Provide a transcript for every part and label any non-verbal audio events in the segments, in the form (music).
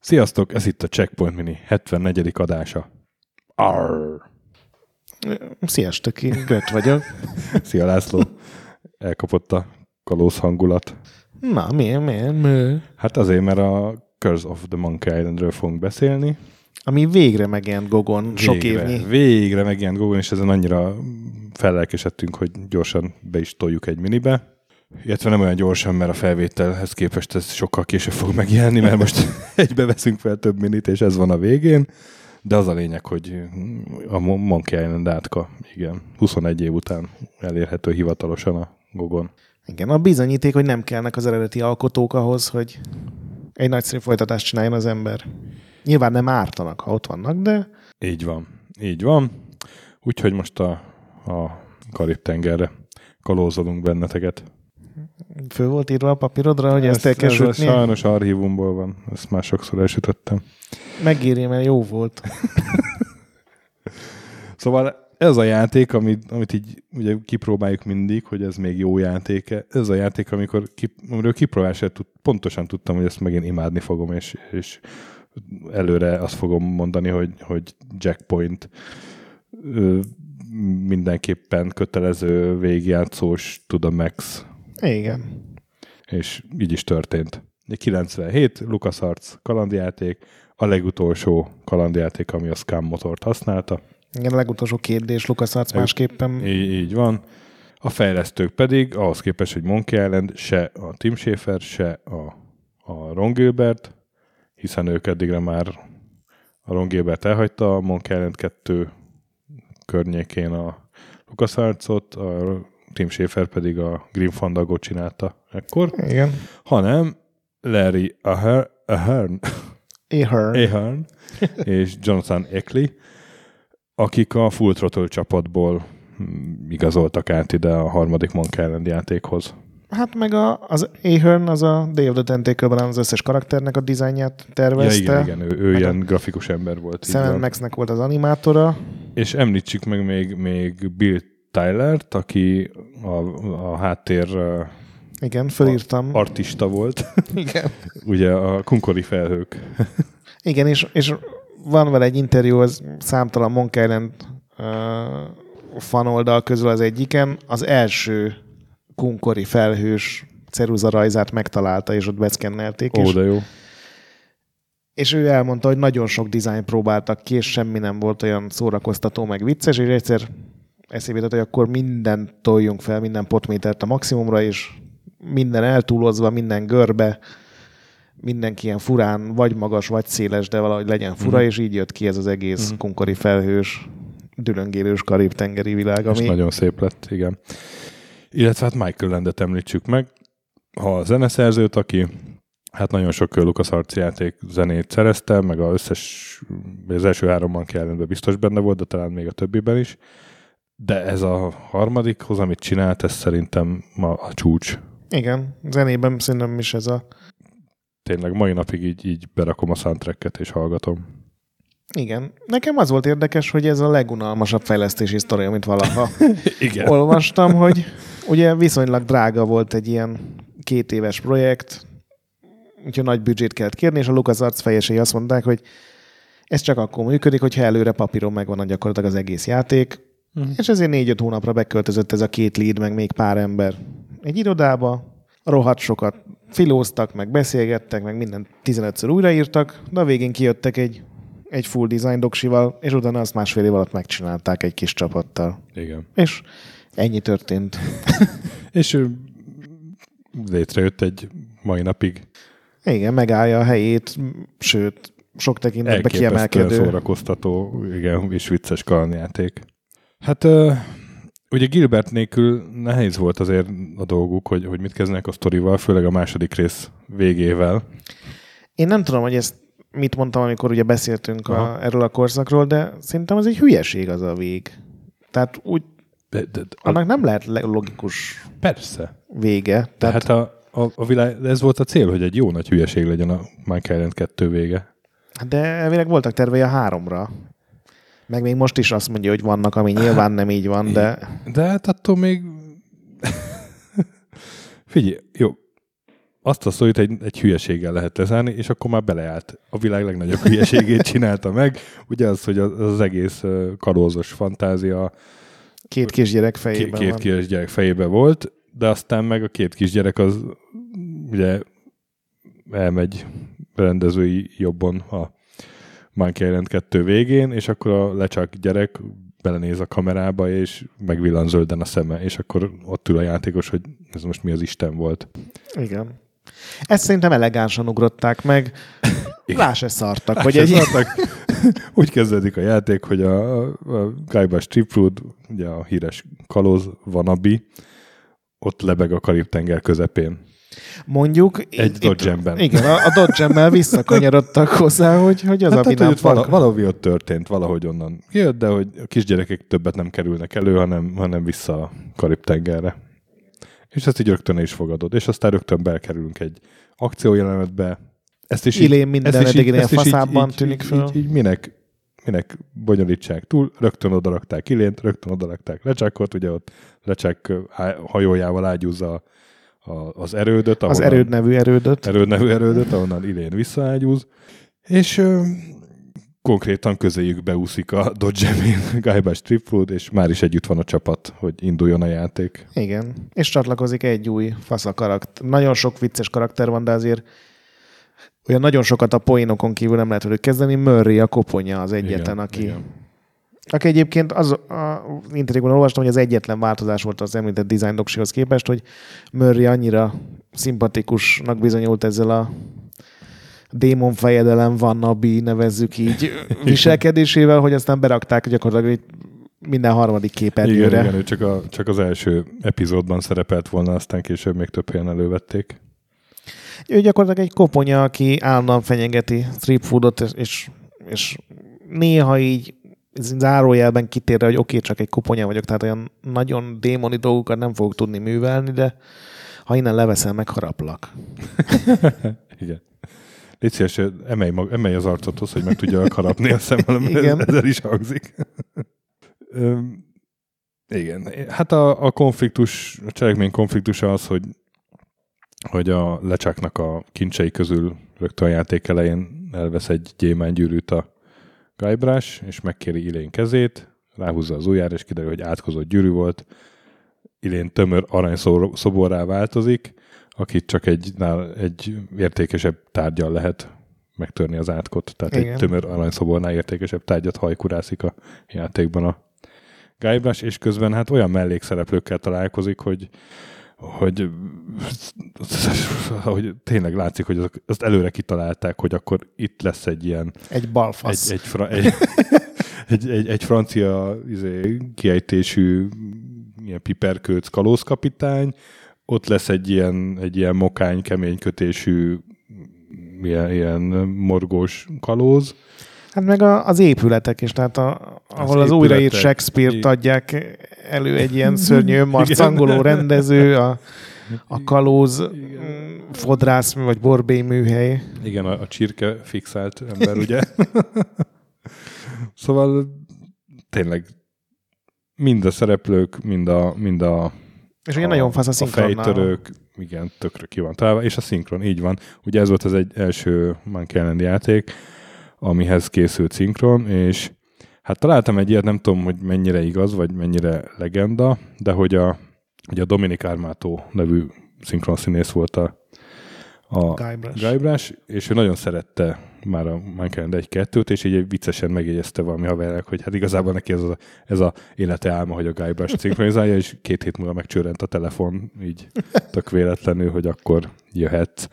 Sziasztok, ez itt a Checkpoint Mini 74. adása. Arr. Sziasztok, én Gött vagyok. (laughs) Szia László. Elkapott a kalóz hangulat. Na, miért, miért, miért? Hát azért, mert a Curse of the Monkey Islandről fogunk beszélni. Ami végre megjelent Gogon sok végre, évnyi. Végre megjelent Google, és ezen annyira fellelkesedtünk, hogy gyorsan be is toljuk egy minibe. Illetve nem olyan gyorsan, mert a felvételhez képest ez sokkal később fog megjelenni, mert most (laughs) egybe veszünk fel több minit, és ez van a végén. De az a lényeg, hogy a Mon- Monkey Island átka, igen, 21 év után elérhető hivatalosan a Gogon. Igen, a bizonyíték, hogy nem kellnek az eredeti alkotók ahhoz, hogy egy nagyszerű folytatást csináljon az ember. Nyilván nem ártanak, ha ott vannak, de Így van, így van. Úgyhogy most a, a Karib-tengerre kalózolunk benneteket. föl volt írva a papírodra, hogy ezt, ezt el kell ez sütni. sajnos archívumból van, ezt már sokszor elsütöttem. Megéri, mert jó volt. Szóval ez a játék, amit, amit így ugye kipróbáljuk mindig, hogy ez még jó játék ez a játék, amikor ki, amiről kipróbálásra tud, pontosan tudtam, hogy ezt megint imádni fogom, és, és előre azt fogom mondani, hogy, hogy Jackpoint mindenképpen kötelező végigjátszós to the max, Igen. és így is történt. 97, LucasArts kalandjáték, a legutolsó kalandjáték, ami a Scam motort használta. Igen, a legutolsó kérdés, Lukas Arc másképpen. Így, így van. A fejlesztők pedig, ahhoz képest, hogy Monkey Island, se a Tim Schafer, se a, a Ron Gilbert, hiszen ők eddigre már a Ron Gilbert elhagyta a Monkey Island 2 környékén a LucasArts-ot, a Tim Schafer pedig a Grim Fandango csinálta ekkor, Igen. hanem Larry Ahern, Ahern, Ahern. Ahern és Jonathan Eckley, akik a Full Throttle csapatból mm, igazoltak át ide a harmadik Monkey Island játékhoz. Hát meg a, az Ahern, az a Day of the Tentacle-ben az összes karakternek a dizájnját Ja, tervezte. igen, igen, ő, ő ilyen grafikus ember volt. Sam. Maxnek volt az animátora. És említsük meg még, még Bill Tyler-t, aki a, a háttér Igen, fölírtam. artista volt, Igen. (laughs) ugye a Kunkori felhők. Igen, és, és van vele egy interjú, az számtalan Monkey Island uh, fanoldal közül az egyiken. Az első kunkori felhős ceruza rajzát megtalálta, és ott beszkennelték. Ó, és, de jó. és ő elmondta, hogy nagyon sok dizájn próbáltak ki, és semmi nem volt olyan szórakoztató, meg vicces, és egyszer eszébe jutott, hogy akkor mindent toljunk fel, minden potmétert a maximumra, és minden eltúlozva, minden görbe, mindenki ilyen furán, vagy magas, vagy széles, de valahogy legyen fura, Mhm. és így jött ki ez az egész kunkori felhős, dülöngélős karib-tengeri világ, És ami nagyon szép lett, igen. Illetve hát Michael Landet említsük meg, ha a zeneszerzőt, aki hát nagyon sok LucasArts játék zenét szerezte, meg az összes, az első háromban kellene biztos benne volt, de talán még a többiben is. De ez a harmadikhoz, amit csinált, ez szerintem ma a csúcs. igen, zenében szerintem is ez a Tényleg mai napig így, így berakom a soundtracket és hallgatom. igen. Nekem az volt érdekes, hogy ez a legunalmasabb fejlesztési sztori, amit valaha (laughs) Igen. olvastam, hogy ugye viszonylag drága volt egy ilyen két éves projekt, úgyhogy nagy büdzsét kellett kérni, és a LucasArts fejesei azt mondták, hogy ez csak akkor működik, hogyha előre papíron megvan a gyakorlatilag az egész játék, Mhm. és ezért négy-öt hónapra beköltözött ez a két lead, meg még pár ember egy irodába, rohadt sokat filóztak, meg beszélgettek, meg minden 15-ször újraírtak, de a végén kijöttek egy, egy full design doksival, és utána azt másfél év alatt megcsinálták egy kis csapattal. Igen. És ennyi történt. (laughs) És ő létrejött egy mai napig Igen, megállja a helyét, sőt, sok tekintetben elképesztően kiemelkedő. szórakoztató, igen, és vicces kalandjáték. Hát ugye Gilbert nélkül nehéz volt azért a dolguk, hogy, hogy mit kezdenek a sztorival, főleg a második rész végével. Én nem tudom, hogy ezt mit mondtam, amikor ugye beszéltünk Aha. a, erről a korszakról, de szerintem az egy hülyeség az a vég. Tehát úgy, De, de, de, annak nem lehet le- logikus persze. vége. Tehát Tehát a, a, a világ, ez volt a cél, hogy egy jó nagy hülyeség legyen a Minecraft 2 vége. De elvileg voltak tervei a háromra. Meg még most is azt mondja, hogy vannak, ami nyilván nem így van, de... De hát attól még... Figyelj, jó, azt a szót egy, egy hülyeséggel lehet lezárni, és akkor már beleállt. A világ legnagyobb (laughs) hülyeségét csinálta meg. Ugye az, hogy az, az egész kalózos fantázia Két kisgyerek fejében két van. kisgyerek fejében volt, de aztán meg a két kisgyerek az ugye elmegy rendezői jobban a Monkey Island 2 végén, és akkor a lecsak gyerek belenéz a kamerába, és megvillan zölden a szeme, és akkor ott ül a játékos, hogy ez most mi az Isten volt. Igen. Ezt szerintem elegánsan ugrották meg. Rá se szartak, hogy hogy egy... Úgy kezdődik a játék, hogy a, a, Kaiba Stripfood, ugye a híres kalóz vanabi, ott lebeg a Karib-tenger közepén. Mondjuk... Egy Dodge-emben. Igen, a, a Dodge-emmel visszakanyarodtak (laughs) hozzá, hogy, hogy az Hát, a tehát, hogy vala, valahogy ott történt, valahogy onnan jött, de hogy a kisgyerekek többet nem kerülnek elő, hanem, hanem vissza a Karib-tengerre. És ezt így rögtön is fogadod. És aztán rögtön belkerülünk egy akciójelenetbe. Ezt is Ilén minden ezt ezt is faszábban tűnik így, föl. Így, így, minek, minek bonyolítsák túl, rögtön odarakták Ilént, rögtön odarakták Lecsákot, ugye ott Lecsák hajójával ágyúzza a, az erődöt. Az ahonnan- erőd nevű erődöt. erőd nevű erődöt, ahonnan Ilén visszaágyúz, és ö, konkrétan közéjük beúszik a Dodge Guyba Strip Food, és már is együtt van a csapat, hogy induljon a játék. Igen. És csatlakozik egy új fasza karakter. Nagyon sok vicces karakter van, de azért olyan nagyon sokat a poénokon kívül nem lehet velük kezdeni. Murray a koponya az egyetlen, aki, igen. Aki egyébként az a interjúban olvastam, hogy az egyetlen változás volt az említett design doksihoz képest, hogy Murray annyira szimpatikusnak bizonyult ezzel a démon fejedelem vannabi, nevezzük így, (laughs) viselkedésével, hogy aztán berakták gyakorlatilag minden harmadik Igen, képernyőre. igen, ő csak, a, csak az első epizódban szerepelt volna, aztán később még több helyen elővették. Ő gyakorlatilag egy koponya, aki állandóan fenyegeti street foodot, és, és, és néha így zárójelben kitérre, hogy oké, okay, csak egy koponya vagyok, tehát olyan nagyon démoni dolgokat nem fogok tudni művelni, de ha innen leveszel, megharaplak. (laughs) Igen. Légy szíves, emelj, mag, emelj az arcodhoz, hogy meg tudja harapni a szemmel, mert Igen. ez, ezzel is hangzik. Igen. Hát a, a konfliktus, a cselekmény konfliktusa az, hogy, hogy a lecsáknak a kincsei közül rögtön a játék elején elvesz egy gyémánygyűrűt a Guybrush, és megkéri Ilén kezét, ráhúzza az ujjára, és kiderül, hogy átkozott gyűrű volt. Ilén tömör aranyszoborrá változik, akit csak egy, nál, egy értékesebb tárgyal lehet megtörni az átkot. Tehát Igen. egy tömör aranyszobornál értékesebb tárgyat hajkurászik a játékban a Guybrush, és közben hát olyan mellékszereplőkkel találkozik, hogy hogy, (laughs) hogy tényleg látszik, hogy azok, azt előre kitalálták, hogy akkor itt lesz egy ilyen Egy egy, balfasz. egy, fra, egy, (laughs) egy, egy, egy francia izé, kiejtésű ilyen piperkőc kalózkapitány, ott lesz egy ilyen, egy ilyen mokány, kemény kötésű ilyen, ilyen morgós kalóz. Hát meg a, az épületek is, tehát a, ahol az, épületek. újraírt Shakespeare-t Igen. adják elő egy ilyen (laughs) szörnyű marcangoló rendező, a, a kalóz mm, fodrász vagy borbély műhely. Igen, a, a csirke fixált ember, ugye? (laughs) szóval tényleg mind a szereplők, mind a, mind a És ugye nagyon fasz a a szinkronnal. fejtörők, igen, tökre ki van találva, és a szinkron, így van. Ugye ez volt az egy első Monkey játék, amihez készült szinkron, és hát találtam egy ilyet, nem tudom, hogy mennyire igaz, vagy mennyire legenda, de hogy a, ugye a Dominik Armato nevű szinkron színész volt a, a Guybrush. Guybrush, és ő nagyon szerette már a Monkey Island 1-2-t, és így viccesen megjegyezte valami havernek, hogy hát igazából neki ez a, ez a élete álma, hogy a Guybrush szinkronizálja, és két hét múlva megcsörrent a telefon, így tök véletlenül, hogy akkor jöhet.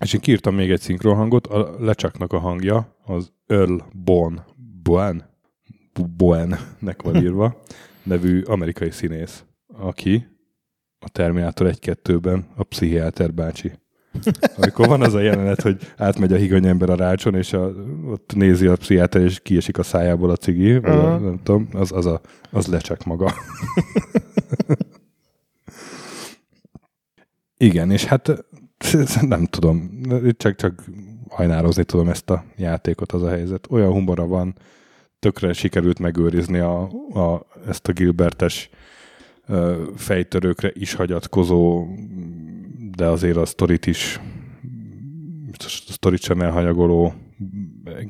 És én kiírtam még egy szinkronhangot, a lecsaknak a hangja az Earl Bon Boen, Boen-nek van (laughs) írva, nevű amerikai színész, aki a Terminátor 1-2-ben a pszichiáter bácsi. (laughs) Amikor van az a jelenet, hogy átmegy a higany ember a rácson, és a, ott nézi a pszichiáter, és kiesik a szájából a cigi, vagy a, Aha. nem tudom, az, az, a, az lecsek maga. (laughs) Igen, és hát (laughs) nem tudom, csak, csak hajnározni tudom ezt a játékot, az a helyzet. Olyan humora van, tökre sikerült megőrizni a, a, ezt a Gilbertes ö, fejtörőkre is hagyatkozó, de azért a sztorit is a sztorit sem elhanyagoló,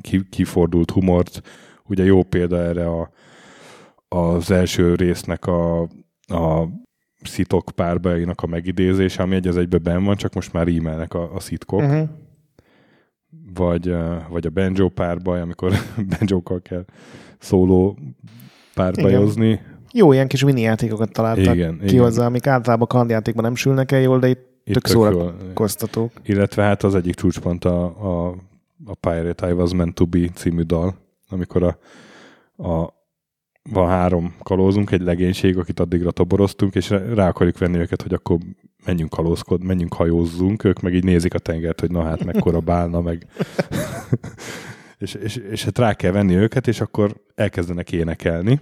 ki, kifordult humort. Ugye jó példa erre a, az első résznek a, a szitok párbajainak a megidézése, ami egy az egybe ben van, csak most már rímelnek a, a szitkok. Uh-huh. Vagy, vagy a banjo párbaj, amikor (laughs) banjókkal kell szóló párbajozni. Igen. Jó, ilyen kis mini játékokat találtak igen, ki igen. hozzá, amik általában kalandjátékban nem sülnek el jól, de itt, itt tök, tök szórakoztatók. Illetve hát az egyik csúcspont a, a, a Pirate I Was Meant To Be című dal, amikor a, a van három kalózunk, egy legénység, akit addigra toboroztunk, és rá akarjuk venni őket, hogy akkor menjünk kalózkod, menjünk hajózzunk, ők meg így nézik a tengert, hogy na hát mekkora bálna, meg (laughs) és, és, és hát rá kell venni őket, és akkor elkezdenek énekelni,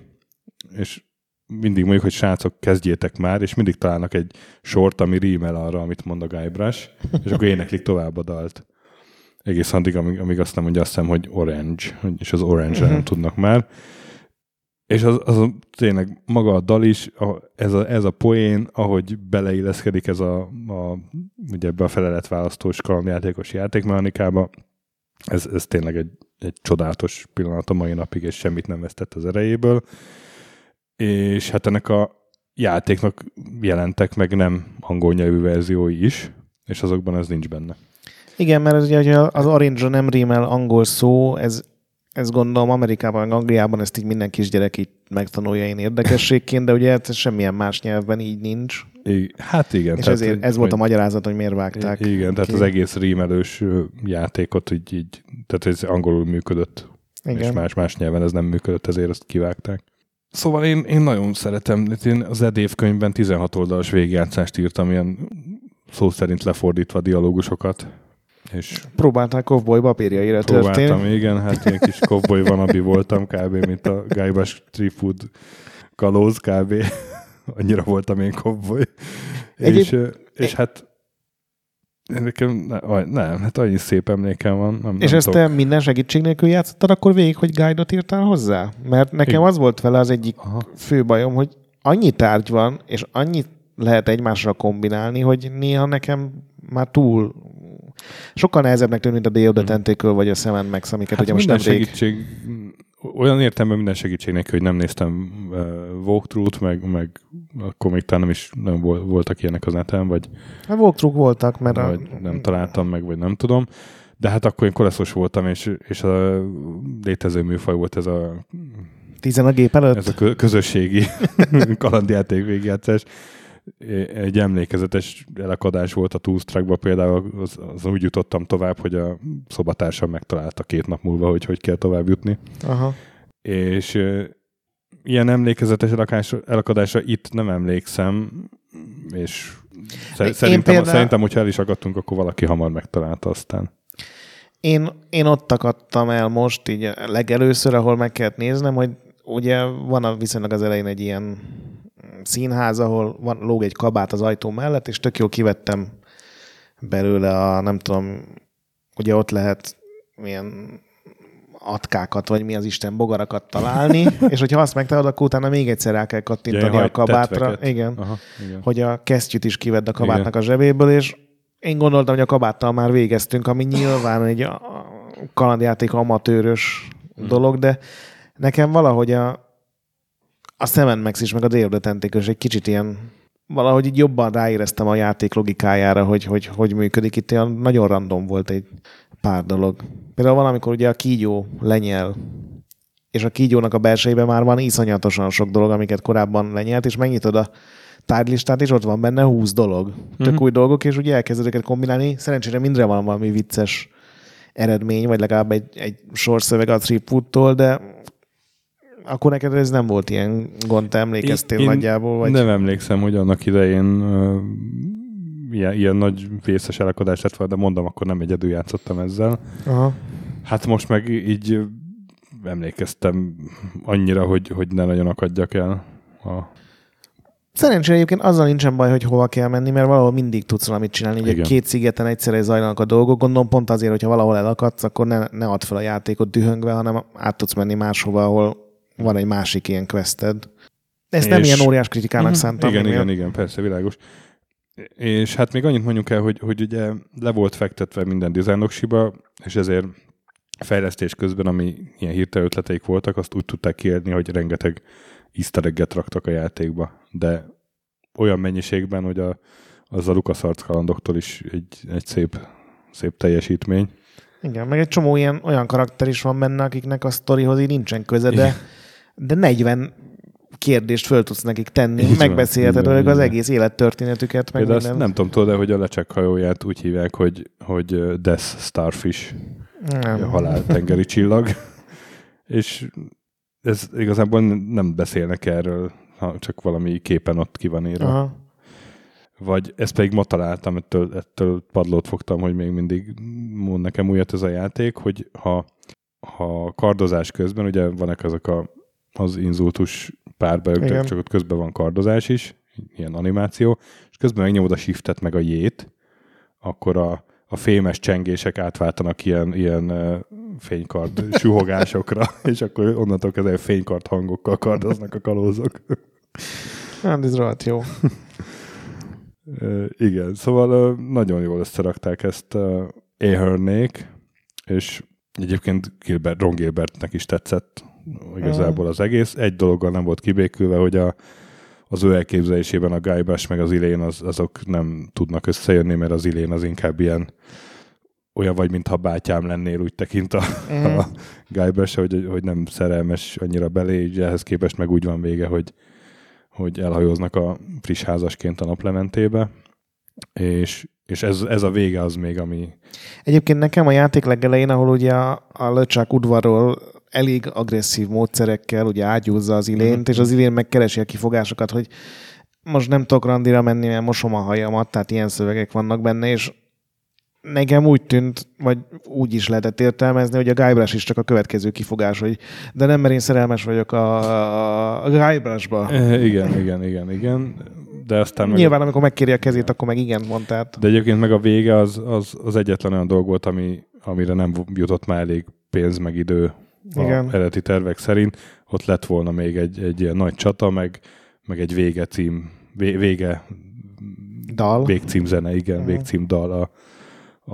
és mindig mondjuk, hogy srácok, kezdjétek már, és mindig találnak egy sort, ami rímel arra, amit mond a Guybrush, és akkor éneklik tovább a dalt. Egész addig, amíg, amíg azt nem mondja, azt hiszem, hogy orange, és az orange uh-huh. nem tudnak már. És az, az tényleg maga a dal is, a, ez, a, ez a poén, ahogy beleilleszkedik ez a, a ugye ebbe a feleletválasztós kalandjátékos játékmechanikába, ez, ez tényleg egy, egy csodálatos pillanat a mai napig, és semmit nem vesztett az erejéből. És hát ennek a játéknak jelentek meg nem angol nyelvű verziói is, és azokban ez nincs benne. Igen, mert ugye az Orange nem rímel angol szó, ez ez gondolom Amerikában, Angliában ezt így minden kisgyerek így megtanulja én érdekességként, de ugye hát semmilyen más nyelvben így nincs. I, hát igen. És ezért ez volt a magyarázat, hogy miért vágták. Igen, ki. tehát az egész rímelős játékot így, így tehát ez angolul működött. Igen. És más-más nyelven ez nem működött, ezért ezt kivágták. Szóval én, én nagyon szeretem, én az Edév könyvben 16 oldalas végigjátszást írtam, ilyen szó szerint lefordítva dialógusokat és Próbáltál kovboly papírjaira Próbáltam, történni. igen, hát ilyen kis kovboly vanabi voltam kb. mint a Guybrush Trifood kalóz kb. (laughs) Annyira voltam én kovboly. És, és hát Nekem ne, nem, hát annyi szép emlékem van. Nem, és nem ezt te minden segítség nélkül játszottad akkor végig, hogy guide-ot írtál hozzá? Mert nekem Igen. az volt vele az egyik Aha. fő bajom, hogy annyi tárgy van, és annyit lehet egymásra kombinálni, hogy néha nekem már túl sokkal nehezebbnek tűnik, mint a the Tentacle vagy a Seven Max, amiket hát ugye most nem segítség, olyan értelemben minden segítségnek, hogy nem néztem uh, walkthrough-t, meg, meg akkor még talán nem is nem voltak ilyenek az neten, vagy... Hát walkthrough voltak, mert... Vagy a... nem találtam meg, vagy nem tudom. De hát akkor én koleszos voltam, és, és a létező műfaj volt ez a... Tizen a gép előtt? Ez a közösségi (laughs) kalandjáték végjátszás egy emlékezetes elakadás volt a Toolstruckba például, az, az úgy jutottam tovább, hogy a szobatársam megtalálta két nap múlva, hogy hogy kell tovább jutni. Aha. És ilyen emlékezetes elakadásra, elakadásra itt nem emlékszem, és szer- szerintem, például... szerintem, hogyha el is akadtunk, akkor valaki hamar megtalálta aztán. Én, én ott akadtam el most, így legelőször, ahol meg kellett néznem, hogy ugye van a viszonylag az elején egy ilyen színház, ahol van, lóg egy kabát az ajtó mellett, és tök jól kivettem belőle a, nem tudom, ugye ott lehet milyen atkákat, vagy mi az Isten bogarakat találni, (laughs) és hogyha azt megtalálod, akkor utána még egyszer rá kell kattintani ja, a kabátra. Igen, Aha, igen. Hogy a kesztyűt is kivedd a kabátnak igen. a zsebéből, és én gondoltam, hogy a kabáttal már végeztünk, ami nyilván egy kalandjáték amatőrös hmm. dolog, de nekem valahogy a, a Seven Max is, meg a of the egy kicsit ilyen valahogy így jobban ráéreztem a játék logikájára, hogy hogy, hogy működik. Itt olyan nagyon random volt egy pár dolog. Például valamikor ugye a kígyó lenyel, és a kígyónak a belsejében már van iszonyatosan sok dolog, amiket korábban lenyelt, és megnyitod a tárgylistát, és ott van benne 20 dolog. Tök mm-hmm. új dolgok, és ugye elkezded őket kombinálni. Szerencsére mindre van valami vicces eredmény, vagy legalább egy, egy sorszöveg a Tripwood-tól, de akkor neked ez nem volt ilyen gond, te emlékeztél én, nagyjából? Vagy? Nem emlékszem, hogy annak idején uh, ilyen, ilyen nagy vészes elakadás lett volna, de mondom, akkor nem egyedül játszottam ezzel. Aha. Hát most meg így emlékeztem annyira, hogy, hogy ne nagyon akadjak el a Szerencsére egyébként azzal nincsen baj, hogy hova kell menni, mert valahol mindig tudsz valamit csinálni. Ugye Igen. két szigeten egyszerre zajlanak a dolgok. Gondolom pont azért, hogyha valahol elakadsz, akkor ne, ne add fel a játékot dühöngve, hanem át tudsz menni máshova, ahol van egy másik ilyen quested. Ezt nem És- ilyen óriás kritikának Mhm. szántam. Igen, igen, igen, persze, világos. És hát még annyit mondjuk el, hogy, hogy ugye le volt fektetve minden dizájnoksiba, és ezért fejlesztés közben, ami ilyen hirtelen ötleteik voltak, azt úgy tudták kiadni, hogy rengeteg easter raktak a játékba, de olyan mennyiségben, hogy a, az a LucasArts kalandoktól is egy, egy szép, szép teljesítmény. Igen, meg egy csomó ilyen, olyan karakter is van benne, akiknek a sztorihoz így nincsen köze, de. De 40 kérdést föl tudsz nekik tenni, Így megbeszélheted velük az egész élettörténetüket, meg Például azt minden. nem tudom, tudod hogy a lecsek hajóját úgy hívják, hogy, hogy Death Starfish. nem. a halál tengeri csillag. (laughs) És ez igazából nem beszélnek erről, ha csak valami képen ott ki van írva. Aha. Vagy ezt pedig ma találtam, ettől, ettől padlót fogtam, hogy még mindig mond nekem újat ez a játék, hogy ha, ha kardozás közben, ugye vannak azok a, az inzultus Igen. csak, ott közben van kardozás is, ilyen animáció, és közben megnyomod a shiftet meg a jét, akkor a, a fémes csengések átváltanak ilyen, ilyen uh, fénykard (laughs) suhogásokra, és akkor onnantól kezdve fénykard hangokkal kardoznak a kalózok. Hát ez rohadt jó. Igen, szóval ö, nagyon jól összerakták ezt uh, Ahernnék, és egyébként Gilbert, Ron Gilbertnek is tetszett igazából az egész. Egy dologgal nem volt kibékülve, hogy a, az ő elképzelésében a Guybrush meg az Ilén az, azok nem tudnak összejönni, mert az Ilén az inkább ilyen olyan vagy, mintha bátyám lennél, úgy tekint a, Mhm. a Guybrush, hogy, hogy nem szerelmes annyira belé, így ehhez képest meg úgy van vége, hogy, hogy elhajóznak a friss házasként a naplementébe, és, és ez, ez a vége az még, ami Egyébként nekem a játék legelején, ahol ugye a, a löcsák udvarról elég agresszív módszerekkel ugye ágyúzza az ilént, Mhm. és az ilén megkeresi a kifogásokat, hogy most nem tudok randira menni, mert mosom a hajamat, tehát ilyen szövegek vannak benne, és nekem úgy tűnt, vagy úgy is lehetett értelmezni, hogy a Guybrush is csak a következő kifogás, hogy de nem, mert én szerelmes vagyok a, a Guybrushba. E, igen, igen, igen, igen, de aztán meg, Nyilván, amikor megkéri a kezét, akkor meg igen mondtát. de egyébként meg a vége az, az, az egyetlen olyan dolog volt, ami, amire nem jutott már elég pénz meg idő a Igen. eredeti tervek szerint. Ott lett volna még egy, egy ilyen nagy csata, meg, meg egy vége cím, vé, vége Dal. végcím zene, igen, Mhm. végcím dal a,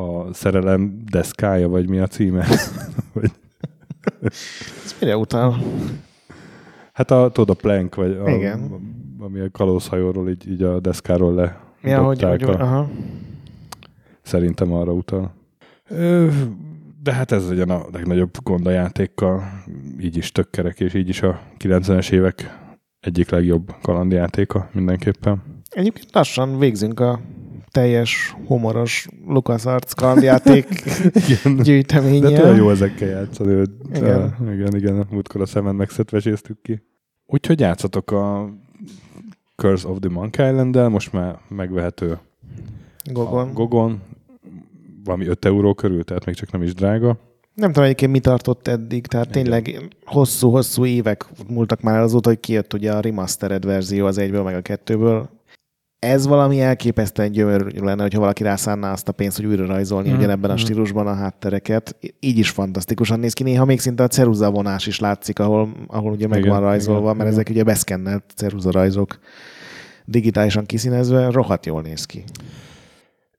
a szerelem deszkája, vagy mi a címe? (laughs) Ez mire utal? hát a, tudod, a plank, vagy a, Igen. ami a kalózhajóról így, így a deszkáról le Ja, hogy, hogy, a, aha. Szerintem arra utal. Ö, De hát ez legyen a legnagyobb gond a játékkal. Így is tökkerek, és így is a 90-es évek egyik legjobb kalandjátéka mindenképpen. Egyébként lassan végzünk a teljes humoros LucasArts kalandjáték (laughs) Igen. De gyűjteménye. olyan jó ezekkel játszani. Hogy Igen. igen. igen, igen, múltkor a szemen megszedveséztük ki. Úgyhogy játszatok a Curse of the Monkey island most már megvehető Gogon. a Gogon, valami 5 euró körül, tehát még csak nem is drága. Nem tudom egyébként mi tartott eddig, tehát Igen. tényleg hosszú-hosszú évek múltak már azóta, hogy kijött ugye a remastered verzió az egyből meg a kettőből. Ez valami elképesztően gyönyörű lenne, hogyha valaki rászánná azt a pénzt, hogy újra rajzolni Mhm, ugyanebben a mhm. stílusban a háttereket. Így is fantasztikusan néz ki. Néha még szinte a ceruza vonás is látszik, ahol, ahol ugye meg Igen, van rajzolva, igen, mert igen. ezek ugye beszkennelt ceruza rajzok digitálisan kiszínezve, rohadt jól néz ki.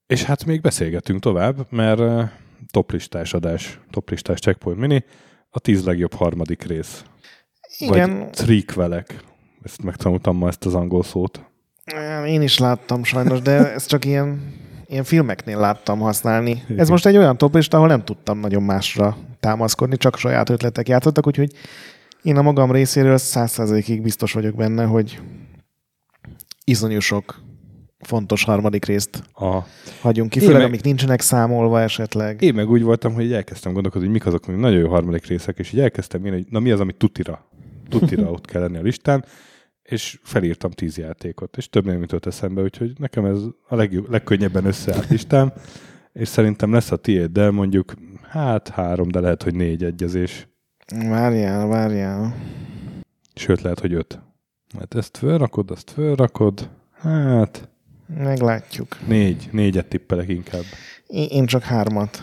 És hát még beszélgetünk tovább, mert uh, toplistás adás, toplistás checkpoint mini, a tíz legjobb harmadik rész. Igen, Vagy trequelek. Ezt megtanultam ma ezt az angol szót. Én is láttam sajnos, de ezt csak ilyen, ilyen filmeknél láttam használni. Igen. Ez most egy olyan toplista, ahol nem tudtam nagyon másra támaszkodni, csak saját ötletek játszottak, úgyhogy én a magam részéről száz százalékig biztos vagyok benne, hogy iszonyú sok fontos harmadik részt A, hagyunk ki, főleg meg- amik nincsenek számolva esetleg. én meg úgy voltam, hogy elkezdtem gondolkodni, hogy mik azok, amik nagyon jó harmadik részek, és így elkezdtem én, hogy na mi az, ami tutira, tutira ott kell lenni a listán, és felírtam tíz játékot, és több nem jutott eszembe, úgyhogy nekem ez a legjobb, legkönnyebben összeállt listám, és szerintem lesz a tiéd, de mondjuk hát három, de lehet, hogy négy egyezés, Várjál, várjál. sőt lehet, hogy öt. Hát ezt fölrakod, azt fölrakod. Hát Meglátjuk. négy, négyet tippelek inkább. Én, csak hármat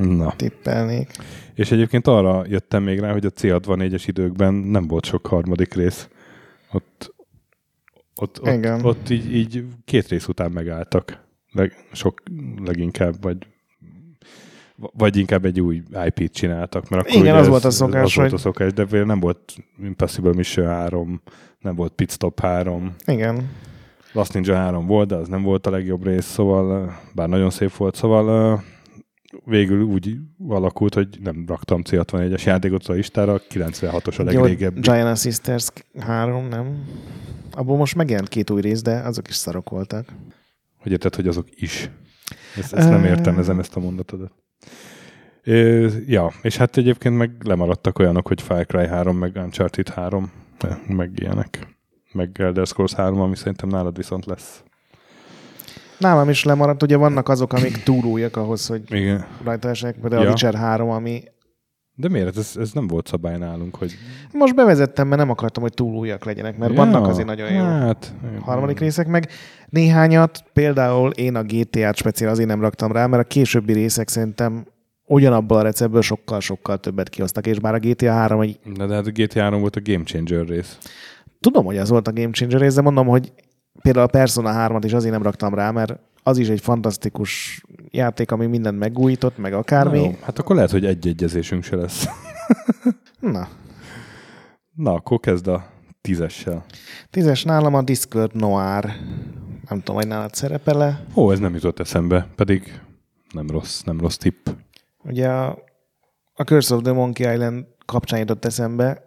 Na. tippelnék. És egyébként arra jöttem még rá, hogy a C64-es időkben nem volt sok harmadik rész. Ott, ott, ott, Igen. ott így, így két rész után megálltak. Leg, sok leginkább, vagy vagy inkább egy új IP-t csináltak. Mert akkor Igen, az volt a szokás, Az volt a hogy- szokás, de nem volt Impossible Mission 3, nem volt Pit Stop 3, Igen. Last Ninja 3 volt, de az nem volt a legjobb rész, szóval bár nagyon szép volt, szóval végül úgy alakult, hogy nem raktam C64-es játékot a listára, 96-os a legrégebbi. Giant Sisters 3, nem? Abból most megjelent két új rész, de azok is szarok voltak. Hogy érted, hogy azok is. Ezt, ezt nem Ö. értelmezem, ezt a mondatodat. Ö, ja, és hát egyébként meg lemaradtak olyanok, hogy Far Cry 3, meg Uncharted 3, meg ilyenek. Meg Elder Scrolls 3, ami szerintem nálad viszont lesz. Nálam is lemaradt, ugye vannak azok, amik túl újak ahhoz, hogy Igen. rajta esek, például Ja. a Witcher 3, ami De miért? Ez, ez nem volt szabály nálunk, hogy... most bevezettem, mert nem akartam, hogy túl újak legyenek, mert Ja, vannak azért nagyon jó Hát, harmadik részek, meg néhányat, például én a GTA-t speciál azért nem raktam rá, mert a későbbi részek szerintem ugyanabból a receptből sokkal-sokkal többet kihoztak, és bár a GTA 3 egy Na, de hát a GTA 3 volt a Game Changer rész. Tudom, hogy az volt a Game Changer rész, de mondom, hogy például a Persona 3-at is azért nem raktam rá, mert az is egy fantasztikus játék, ami mindent megújított, meg akármi. Na jó, hát akkor lehet, hogy egy egyezésünk se lesz. (laughs) Na, Na, akkor kezd a tízessel. tízes nálam a Discord Noir. Nem tudom, hogy nálad szerepele. Ó, ez nem jutott eszembe, pedig nem rossz, nem rossz tipp. Ugye a, a Curse of the Monkey Island kapcsán jutott eszembe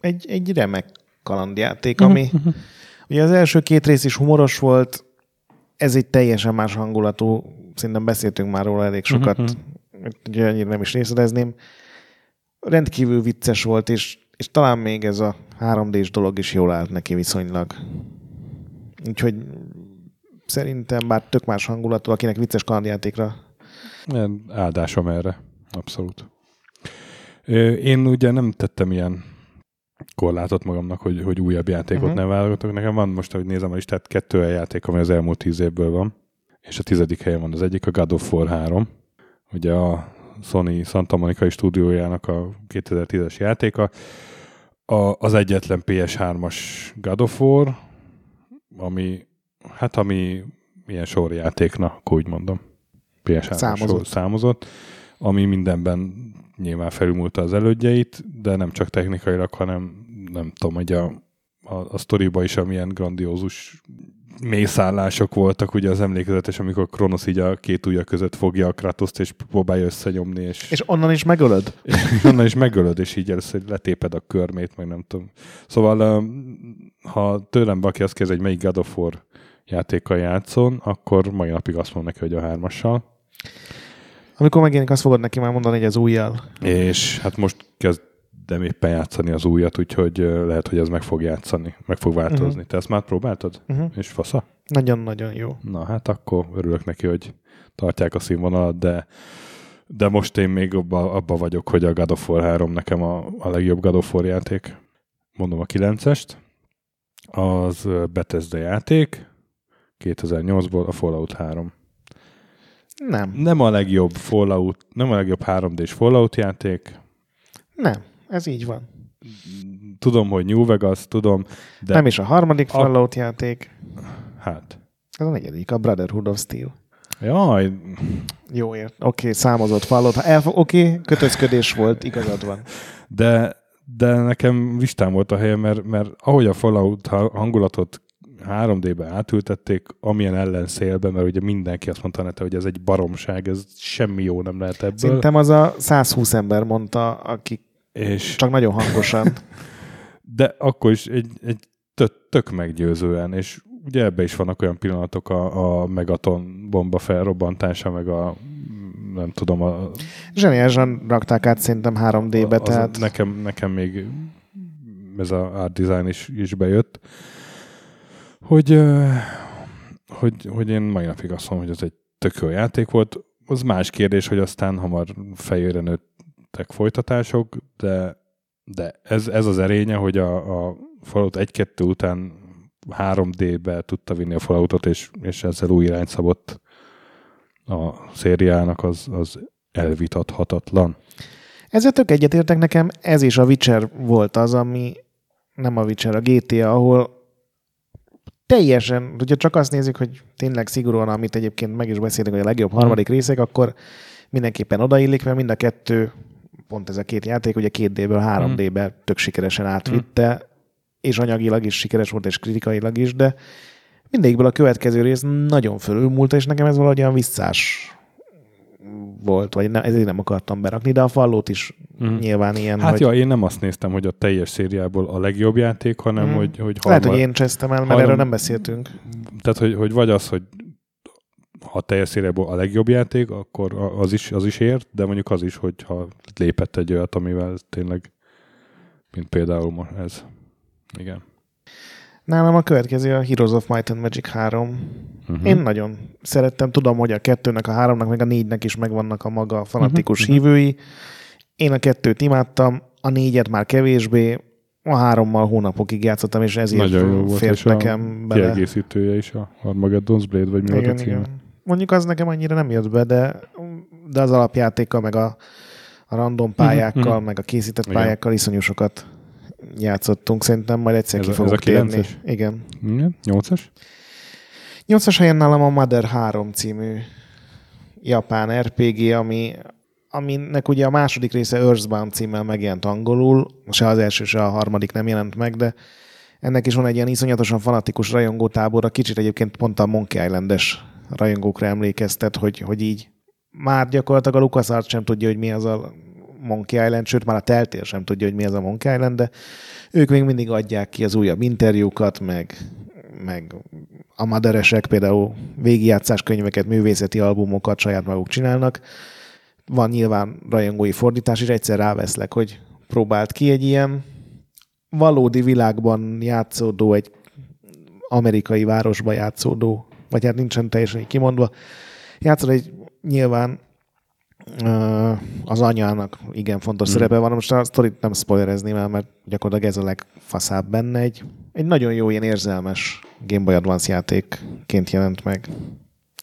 egy, egy remek kalandjáték, ami ugye az első két rész is humoros volt, ez egy teljesen más hangulatú, szerintem beszéltünk már róla elég sokat, Mhm. ugye annyira nem is részletezném. Rendkívül vicces volt, és, és talán még ez a 3D-s dolog is jól állt neki viszonylag. Úgyhogy szerintem, bár tök más hangulatú, akinek vicces kalandjátékra Ilyen áldásom erre, abszolút. Én ugye nem tettem ilyen korlátot magamnak, hogy, hogy újabb játékot Mhm. uh-huh. nem válogatok. Nekem van most, hogy nézem a listát, kettő olyan játék, ami az elmúlt tíz évből van, és a tizedik helyen van az egyik, a God of War 3. Ugye a Sony Santa Monica stúdiójának a 2010-es játéka. A, az egyetlen PS3-as God of War, ami, hát ami ilyen sorjátéknak, úgy mondom. PS3 Számozott. Sor, számozott, ami mindenben nyilván felülmúlta az elődjeit, de nem csak technikailag, hanem nem tudom, hogy a, a, a sztoriba is amilyen grandiózus mészállások voltak, ugye az emlékezetes, amikor Kronosz így a két ujja között fogja a Kratoszt, és próbálja összenyomni, és, És onnan is megölöd? és (laughs) onnan is megölöd, és így először letéped a körmét, meg nem tudom. Szóval, ha tőlem valaki azt kérdezi, hogy melyik God of War játékkal játszon, akkor mai napig azt mondom neki, hogy a hármassal. Amikor megjelenik, azt fogod neki már mondani, hogy az újjal. És hát most kezdem éppen játszani az újat, úgyhogy lehet, hogy ez meg fog játszani, meg fog változni. Mhm. Te ezt már próbáltad? Uh-huh. És fasza? Nagyon-nagyon jó. Na hát akkor örülök neki, hogy tartják a színvonalat, de de most én még abba, abba vagyok, hogy a God of War 3 nekem a, a legjobb God of War játék. Mondom a 9-est. Az Bethesda játék 2008-ból a Fallout 3. Nem, Nem a legjobb Fallout, nem a legjobb 3D-s Fallout játék. nem. Ez így van. Tudom, hogy New Vegas, tudom, de nem is a harmadik A- Fallout játék. hát. Ez a negyedik, a Brotherhood of Steel. Jaj, Jó ért. Oké, okay, számozott Fallout. Elfog... Oké, okay, kötözködés volt, igazad van. de, de nekem listán volt a helye, mert, mert ahogy a Fallout ha- hangulatot 3D-be átültették, amilyen ellenszélbe, mert ugye mindenki azt mondta nete, hogy ez egy baromság, ez semmi jó nem lehet ebből. Szerintem az a 120 ember mondta, aki És, csak nagyon hangosan. (laughs) de akkor is egy, egy tök, tök meggyőzően, és ugye ebbe is vannak olyan pillanatok a, a Megaton bomba felrobbantása, meg a nem tudom, a, Zseniálisan rakták át szerintem 3D-be, az, tehát nekem, nekem még ez a art design is, is bejött, hogy, hogy, hogy én mai napig azt mondom, hogy ez egy tök jó játék volt. Az más kérdés, hogy aztán hamar fejére nőttek folytatások, de, de ez, ez az erénye, hogy a, a Fallout 1-2 után 3D-be tudta vinni a Falloutot, és, és ezzel új irányt szabott a szériának, az, az elvitathatatlan. Ezzel tök egyetértek nekem, ez is a Witcher volt az, ami nem a Witcher, a GTA, ahol teljesen, hogyha csak azt nézzük, hogy tényleg szigorúan, amit egyébként meg is beszélünk, hogy a legjobb harmadik részek, akkor mindenképpen odaillik, mert mind a kettő, pont ez a két játék, ugye két D-ből 3D-be tök sikeresen átvitte, és anyagilag is sikeres volt, és kritikailag is, de mindegyikből a következő rész nagyon fölülmúlt, és nekem ez valahogy olyan visszás volt, vagy ne, ezért nem akartam berakni, de a fallót is mm. nyilván ilyen. Hát hogy... ja, én nem azt néztem, hogy a teljes szériából a legjobb játék, hanem mm. hogy, hogy Lehet, hogy én csesztem el, mert hanem... erről nem beszéltünk. Tehát, hogy, hogy vagy az, hogy ha teljes szériából a legjobb játék, akkor az is, az is ért, de mondjuk az is, hogy ha lépett egy olyat, amivel tényleg, mint például ez. Igen. Nálam a következő a Heroes of Might and Magic 3. Uh-huh. Mhm. Én nagyon szerettem, tudom, hogy a kettőnek, a háromnak, meg a négynek is megvannak a maga fanatikus uh-huh. hívői. Én a kettőt imádtam, a négyet már kevésbé, a hárommal hónapokig játszottam, és ezért Nagyon jó volt, fért és nekem a bele. kiegészítője is a Armageddon's Blade, vagy mi igen, a igen. Mondjuk az nekem annyira nem jött be, de, de az alapjátékkal, meg a, a random pályákkal, uh-huh. meg a készített igen. pályákkal iszonyú sokat játszottunk, szerintem majd egyszer ez ki fogok térni. Igen. Igen. Nyolcas? Nyolcas helyen nálam a Mother 3 című japán RPG, ami, aminek ugye a második része Earthbound címmel megjelent angolul, se az első, se a harmadik nem jelent meg, de ennek is van egy ilyen iszonyatosan fanatikus rajongótábor, a kicsit egyébként pont a Monkey Island-es rajongókra emlékeztet, hogy, hogy így már gyakorlatilag a LucasArts sem tudja, hogy mi az a Monkey Island, sőt már a Teltér sem tudja, hogy mi az a Monkey Island, de ők még mindig adják ki az újabb interjúkat, meg, meg a maderesek például végigjátszás könyveket, művészeti albumokat saját maguk csinálnak. Van nyilván rajongói fordítás, és egyszer ráveszlek, hogy próbált ki egy ilyen valódi világban játszódó, egy amerikai városban játszódó, vagy hát nincsen teljesen kimondva, játszol egy nyilván az anyának igen fontos hmm. szerepe van. Most a sztorit nem spoilerezném el, mert gyakorlatilag ez a legfaszább benne. Egy, egy nagyon jó, ilyen érzelmes Game Boy Advance játékként jelent meg.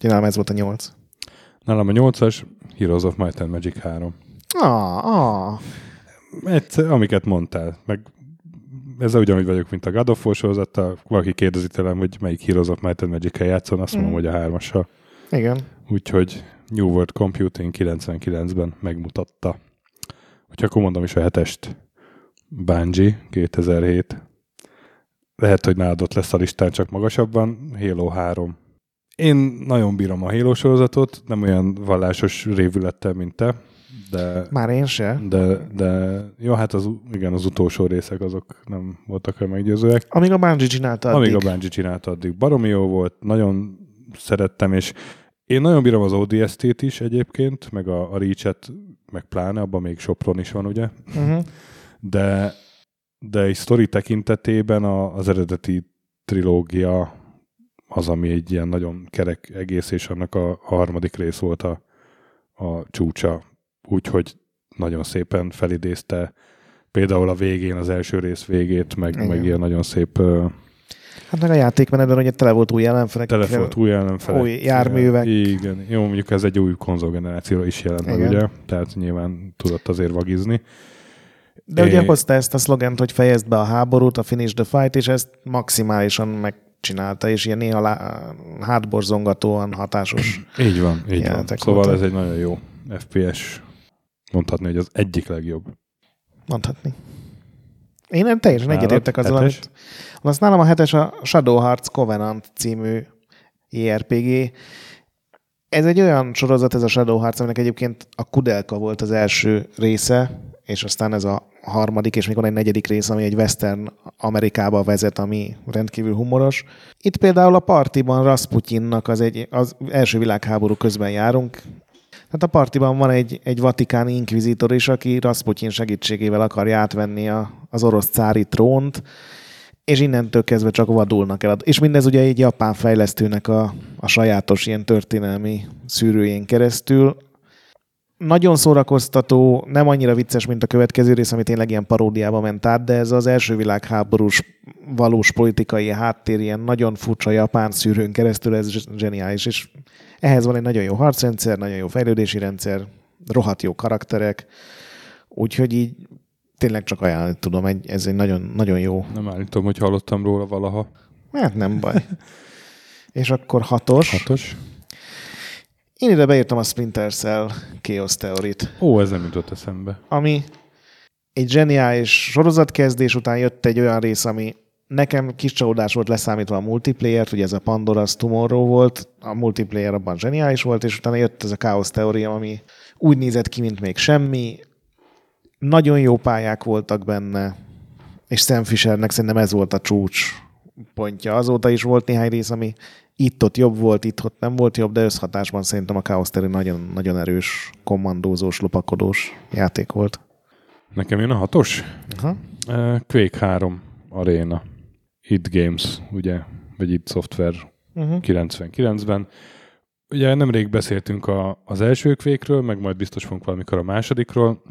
Nálam ez volt a nyolc. Nálam a nyolcas Heroes of Might and Magic 3. Ah, ah. Egyszer, amiket mondtál, meg ezzel ugyanúgy vagyok, mint a God of War sorozattal. Valaki kérdezi tőlem, hogy melyik Heroes of Might and Magic-kel játszon, azt mondom, mm. hogy a hármassal. Igen. Úgyhogy New World Computing 99-ben megmutatta. Hogyha akkor mondom is a hetest, Bungie 2007. Lehet, hogy nálad ott lesz a listán csak magasabban, Halo 3. Én nagyon bírom a Halo sorozatot, nem olyan vallásos révülettel, mint te, de... Már én se. De, de jó, hát az, igen, az utolsó részek azok nem voltak olyan meggyőzőek. Amíg a Bungie csinálta addig. Amíg a Bungie csinálta addig. Baromi jó volt, nagyon szerettem, és én nagyon bírom az ODST-t is egyébként, meg a, a Reach-et, meg pláne, abban még Sopron is van, ugye? Uh-huh. De, de egy sztori tekintetében a, az eredeti trilógia az, ami egy ilyen nagyon kerek egész, és annak a, a harmadik rész volt a, a csúcsa. Úgyhogy nagyon szépen felidézte például a végén, az első rész végét, meg, meg ilyen nagyon szép Hát meg a játékmenetben ugye tele volt új ellenfelek. Tele volt új ellenfelek. Új járművek. Igen. Jó, mondjuk ez egy új konzolgenerációra is jelent meg, ugye? Tehát nyilván tudott azért vagizni. De é... ugye hozta ezt a szlogent, hogy fejezd be a háborút, a finish the fight, és ezt maximálisan megcsinálta, és ilyen néha lá... hátborzongatóan hatásos. (clears throat) így van, így van. Szóval voltak. ez egy nagyon jó FPS. Mondhatni, hogy az egyik legjobb. Mondhatni. Én nem teljesen egyetértek azzal, amit... Azt nálam a hetes a Shadow Hearts Covenant című JRPG. Ez egy olyan sorozat, ez a Shadow Hearts, aminek egyébként a Kudelka volt az első része, és aztán ez a harmadik, és még van egy negyedik rész, ami egy western Amerikába vezet, ami rendkívül humoros. Itt például a partiban Rasputinnak az, egy, az első világháború közben járunk, tehát a partiban van egy, egy vatikáni inkvizitor is, aki Rasputin segítségével akarja átvenni a, az orosz cári trónt, és innentől kezdve csak vadulnak el. És mindez ugye egy japán fejlesztőnek a, a sajátos ilyen történelmi szűrőjén keresztül. Nagyon szórakoztató, nem annyira vicces, mint a következő rész, ami tényleg ilyen paródiába ment át, de ez az első világháborús valós politikai háttér, ilyen nagyon furcsa japán szűrőn keresztül, ez zseniális, és ehhez van egy nagyon jó harcrendszer, nagyon jó fejlődési rendszer, rohadt jó karakterek, úgyhogy így tényleg csak ajánlani tudom, egy, ez egy nagyon, nagyon jó. Nem állítom, hogy hallottam róla valaha. Hát nem baj. (laughs) és akkor hatos. Hatos. Én ide beírtam a Splinter Cell Chaos Theory-t. Ó, ez nem jutott eszembe. Ami egy zseniális sorozatkezdés után jött egy olyan rész, ami nekem kis csalódás volt leszámítva a multiplayer ugye ez a Pandora's Tomorrow volt, a multiplayer abban zseniális volt, és utána jött ez a Chaos Theory, ami úgy nézett ki, mint még semmi. Nagyon jó pályák voltak benne, és Sam Fishernek szerintem ez volt a csúcs pontja. Azóta is volt néhány rész, ami itt-ott jobb volt, itt-ott nem volt jobb, de összhatásban szerintem a Chaos Theory nagyon, nagyon erős, kommandózós, lopakodós játék volt. Nekem jön a hatos? Aha. Quake 3 Arena. It Games, ugye, vagy It Software uh-huh. 99-ben. Ugye nemrég beszéltünk a, az első kvékről, meg majd biztos fogunk valamikor a másodikról.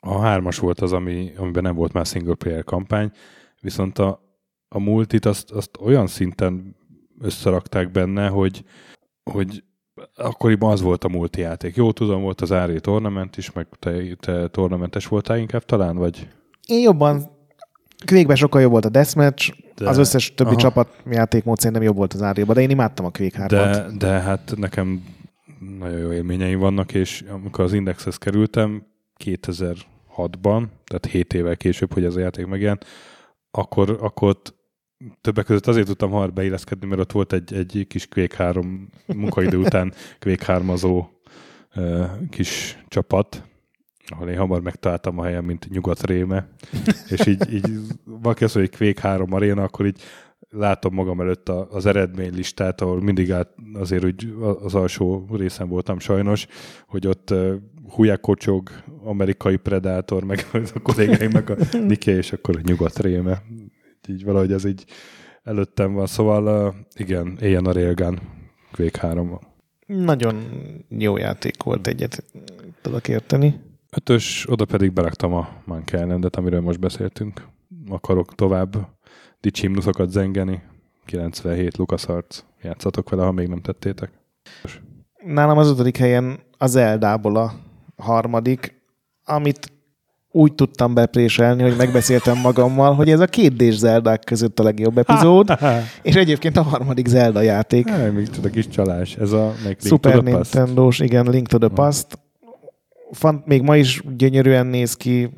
A hármas volt az, ami, amiben nem volt már single player kampány, viszont a, a multit azt, azt olyan szinten összerakták benne, hogy, hogy akkoriban az volt a multi játék. Jó tudom, volt az Ári Tournament is, meg te, te tornamentes voltál inkább talán, vagy? Én jobban Quake-ben sokkal jobb volt a Deathmatch, de, az összes többi aha. csapat játékmód szerintem jobb volt az áriában, de én imádtam a Quake 3 de, de hát nekem nagyon jó élményeim vannak, és amikor az Indexhez kerültem 2006-ban, tehát 7 évvel később, hogy ez a játék megjelent, akkor, akkor ott többek között azért tudtam hamar beilleszkedni, mert ott volt egy, egy kis Quake 3 munkaidő után Quake 3 azó kis csapat, ahol én hamar megtaláltam a helyem, mint nyugat réme, és így, így valaki azt mondja, hogy Quake 3 aréna, akkor így látom magam előtt az eredménylistát, ahol mindig át azért úgy az alsó részen voltam sajnos, hogy ott uh, amerikai predátor, meg a kollégáimnak a Nike, és akkor nyugat réme. Így valahogy ez így előttem van. Szóval igen, éljen a Railgun Quake 3 Nagyon jó játék volt egyet, tudok érteni. Ötös, oda pedig beraktam a Monkey island amiről most beszéltünk. Akarok tovább dicsimnuszokat zengeni. 97 LucasArts. Játszatok vele, ha még nem tettétek. Nálam az ötödik helyen az Eldából a harmadik, amit úgy tudtam bepréselni, hogy megbeszéltem magammal, hogy ez a két d Zeldák között a legjobb epizód, (laughs) és egyébként a harmadik Zelda játék. Hát, még tudok kis csalás. Ez a Super Nintendo-s, igen, Link to the Past fant, még ma is gyönyörűen néz ki,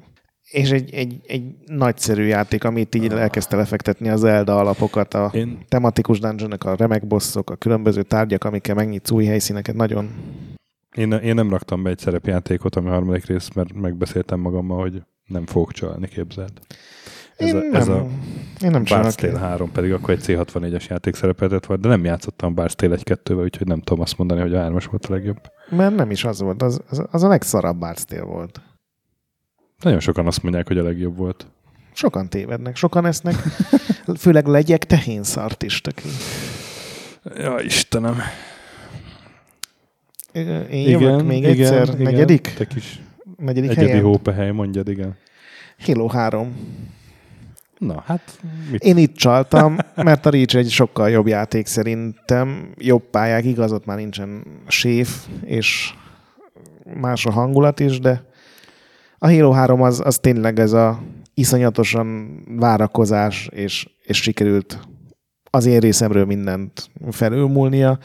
és egy, egy, egy nagyszerű játék, amit így elkezdte lefektetni az Zelda alapokat, a Én... tematikus dungeon a remek bosszok, a különböző tárgyak, amikkel megnyitsz új helyszíneket, nagyon... Én, én nem raktam be egy szerepjátékot, ami harmadik rész, mert megbeszéltem magammal, hogy nem fogok csalni, képzeld. Ez én a, nem, ez a én nem Bard's Tale 3 pedig akkor egy C64-es játék szerepeltet volt, de nem játszottam Bard's Tale 1-2-vel, úgyhogy nem tudom azt mondani, hogy a 3 volt a legjobb. Mert nem is az volt, az, az, az a legszarabb Bard's Tale volt. Nagyon sokan azt mondják, hogy a legjobb volt. Sokan tévednek, sokan esznek, (laughs) főleg legyek tehén szart is töké. Ja, Istenem. Én igen, jövök még igen, egyszer. Igen, negyedik? Te kis negyedik egyedi hópehely, mondjad, igen. Halo 3. Na, hát... Mit? Én itt csaltam, mert a Reach egy sokkal jobb játék szerintem. Jobb pályák, igaz, ott már nincsen séf, és más a hangulat is, de a Halo 3 az, az tényleg ez a iszonyatosan várakozás, és, és sikerült az én részemről mindent felülmúlnia.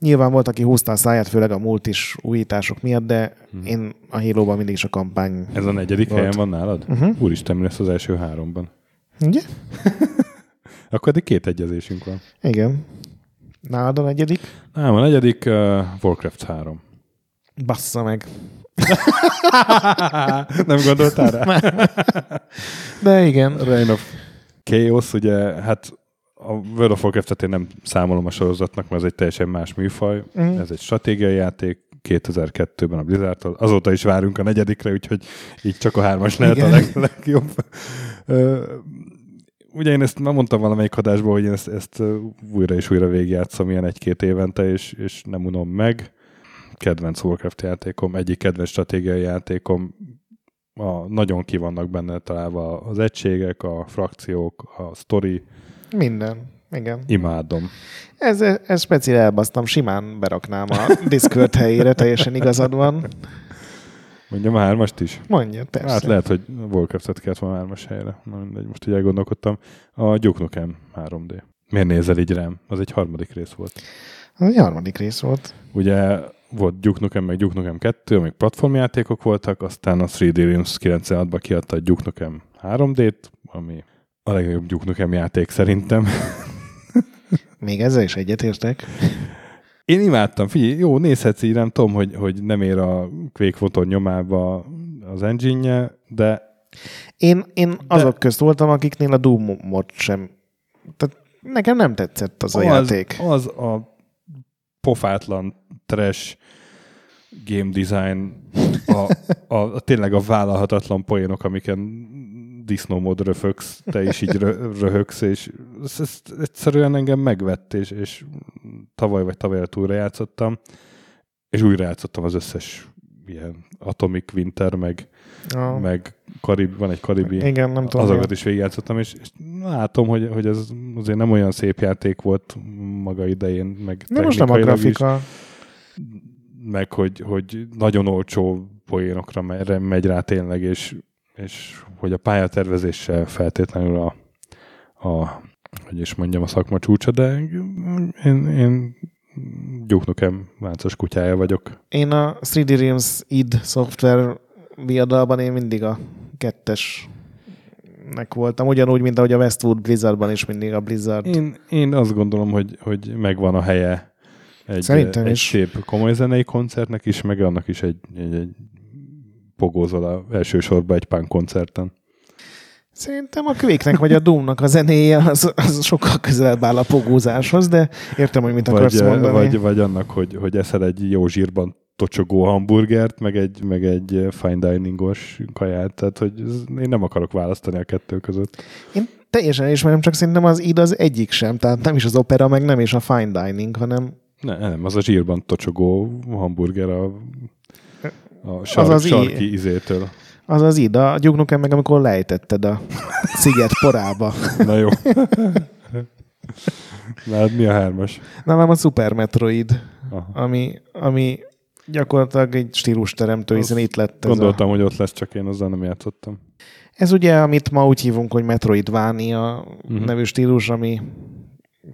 Nyilván volt, aki húzta a száját, főleg a multis újítások miatt, de hmm. én a halo mindig is a kampány Ez a negyedik volt. helyen van nálad? Uh-huh. Úristen, mi lesz az első háromban? Ugye? (laughs) Akkor eddig két egyezésünk van. Igen. Nálad a negyedik? Nem, a negyedik uh, Warcraft 3. Bassza meg. (laughs) Nem gondoltál rá? De igen. Reign of Chaos, ugye, hát a World of Warcraft-et én nem számolom a sorozatnak, mert ez egy teljesen más műfaj. Mm. Ez egy stratégiai játék, 2002-ben a Blizzardtól. Azóta is várunk a negyedikre, úgyhogy így csak a hármas lehet Igen. a leg, legjobb. ugye én ezt már mondtam valamelyik adásban, hogy én ezt, ezt újra és újra végigjátszom ilyen egy-két évente, és, és nem unom meg. kedvenc Warcraft játékom, egyik kedvenc stratégiai játékom. A, nagyon ki vannak benne találva az egységek, a frakciók, a story. Minden. Igen. Imádom. Ez, ez speciál elbasztam, simán beraknám a Discord helyére, teljesen igazad van. Mondjam a hármast is? Mondja, persze. Hát lehet, hogy Warcraft-et kellett volna hármas helyre. Na mindegy, most így elgondolkodtam. A Duke Nukem 3D. Miért nézel így rám? Az egy harmadik rész volt. Az egy harmadik rész volt. Ugye volt Duke Nukem, meg Duke Nukem 2, amik platformjátékok voltak, aztán a 3D Realms 96-ban kiadta a Duke Nukem 3D-t, ami a legjobb Duke Nukem játék szerintem. Még ezzel is egyetértek. Én imádtam, figyelj, jó, nézhetsz így, nem tudom, hogy, hogy nem ér a Quake Photon nyomába az engine de... Én, én de... azok közt voltam, akiknél a Doom-ot sem... Tehát nekem nem tetszett az, az a játék. Az a pofátlan trash game design, a, a, a tényleg a vállalhatatlan poénok, amiken disznómód röfögsz, te is így röhögsz, és ez, egyszerűen engem megvett, és, és tavaly vagy tavaly túlra játszottam, és újra játszottam az összes ilyen Atomic Winter, meg, oh. meg Karib, van egy karibi, Igen, nem tudom, azokat is végigjátszottam, és, és látom, hogy, hogy ez azért nem olyan szép játék volt maga idején, meg De most nem a grafika. Is, meg hogy, hogy nagyon olcsó poénokra megy rá tényleg, és és hogy a pályatervezéssel feltétlenül a, a hogy is mondjam, a szakma csúcsa, de én, én Duke Nukem váncos kutyája vagyok. Én a 3D Realms id szoftver viadalban én mindig a kettes nek voltam, ugyanúgy, mint ahogy a Westwood Blizzardban is mindig a Blizzard. Én, én azt gondolom, hogy, hogy megvan a helye egy, Szerintem egy is. szép komoly zenei koncertnek is, meg annak is egy, egy, egy pogózol a elsősorban egy punk koncerten. Szerintem a Quake-nek vagy a Doom-nak a zenéje az, az sokkal közelebb áll a pogózáshoz, de értem, hogy mit akarsz vagy, mondani. Vagy, vagy annak, hogy, hogy eszel egy jó zsírban tocsogó hamburgert, meg egy, meg egy fine diningos kaját, tehát hogy én nem akarok választani a kettő között. Én teljesen ismerem, csak szerintem az id az egyik sem, tehát nem is az opera, meg nem is a fine dining, hanem... Ne, nem, az a zsírban tocsogó hamburger a a sark, az az sarki í- izétől. Az az id, a gyugnukem meg, amikor lejtetted a sziget porába. Na jó. Na, hát mi a hármas? Nálam a Super Metroid, ami, ami gyakorlatilag egy stílusteremtő, hiszen itt lett ez Gondoltam, a... hogy ott lesz, csak én azzal nem játszottam. Ez ugye, amit ma úgy hívunk, hogy Metroidvania uh-huh. nevű stílus, ami